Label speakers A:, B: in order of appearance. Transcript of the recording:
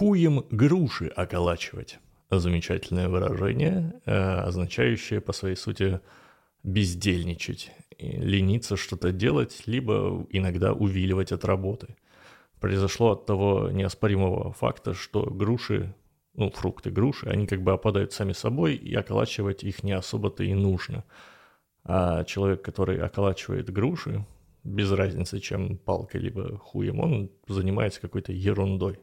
A: Хуем груши околачивать. Замечательное выражение, э, означающее по своей сути бездельничать, лениться что-то делать, либо иногда увиливать от работы. Произошло от того неоспоримого факта, что груши, ну, фрукты груши, они как бы опадают сами собой, и околачивать их не особо-то и нужно. А человек, который околачивает груши, без разницы, чем палкой либо хуем, он занимается какой-то ерундой.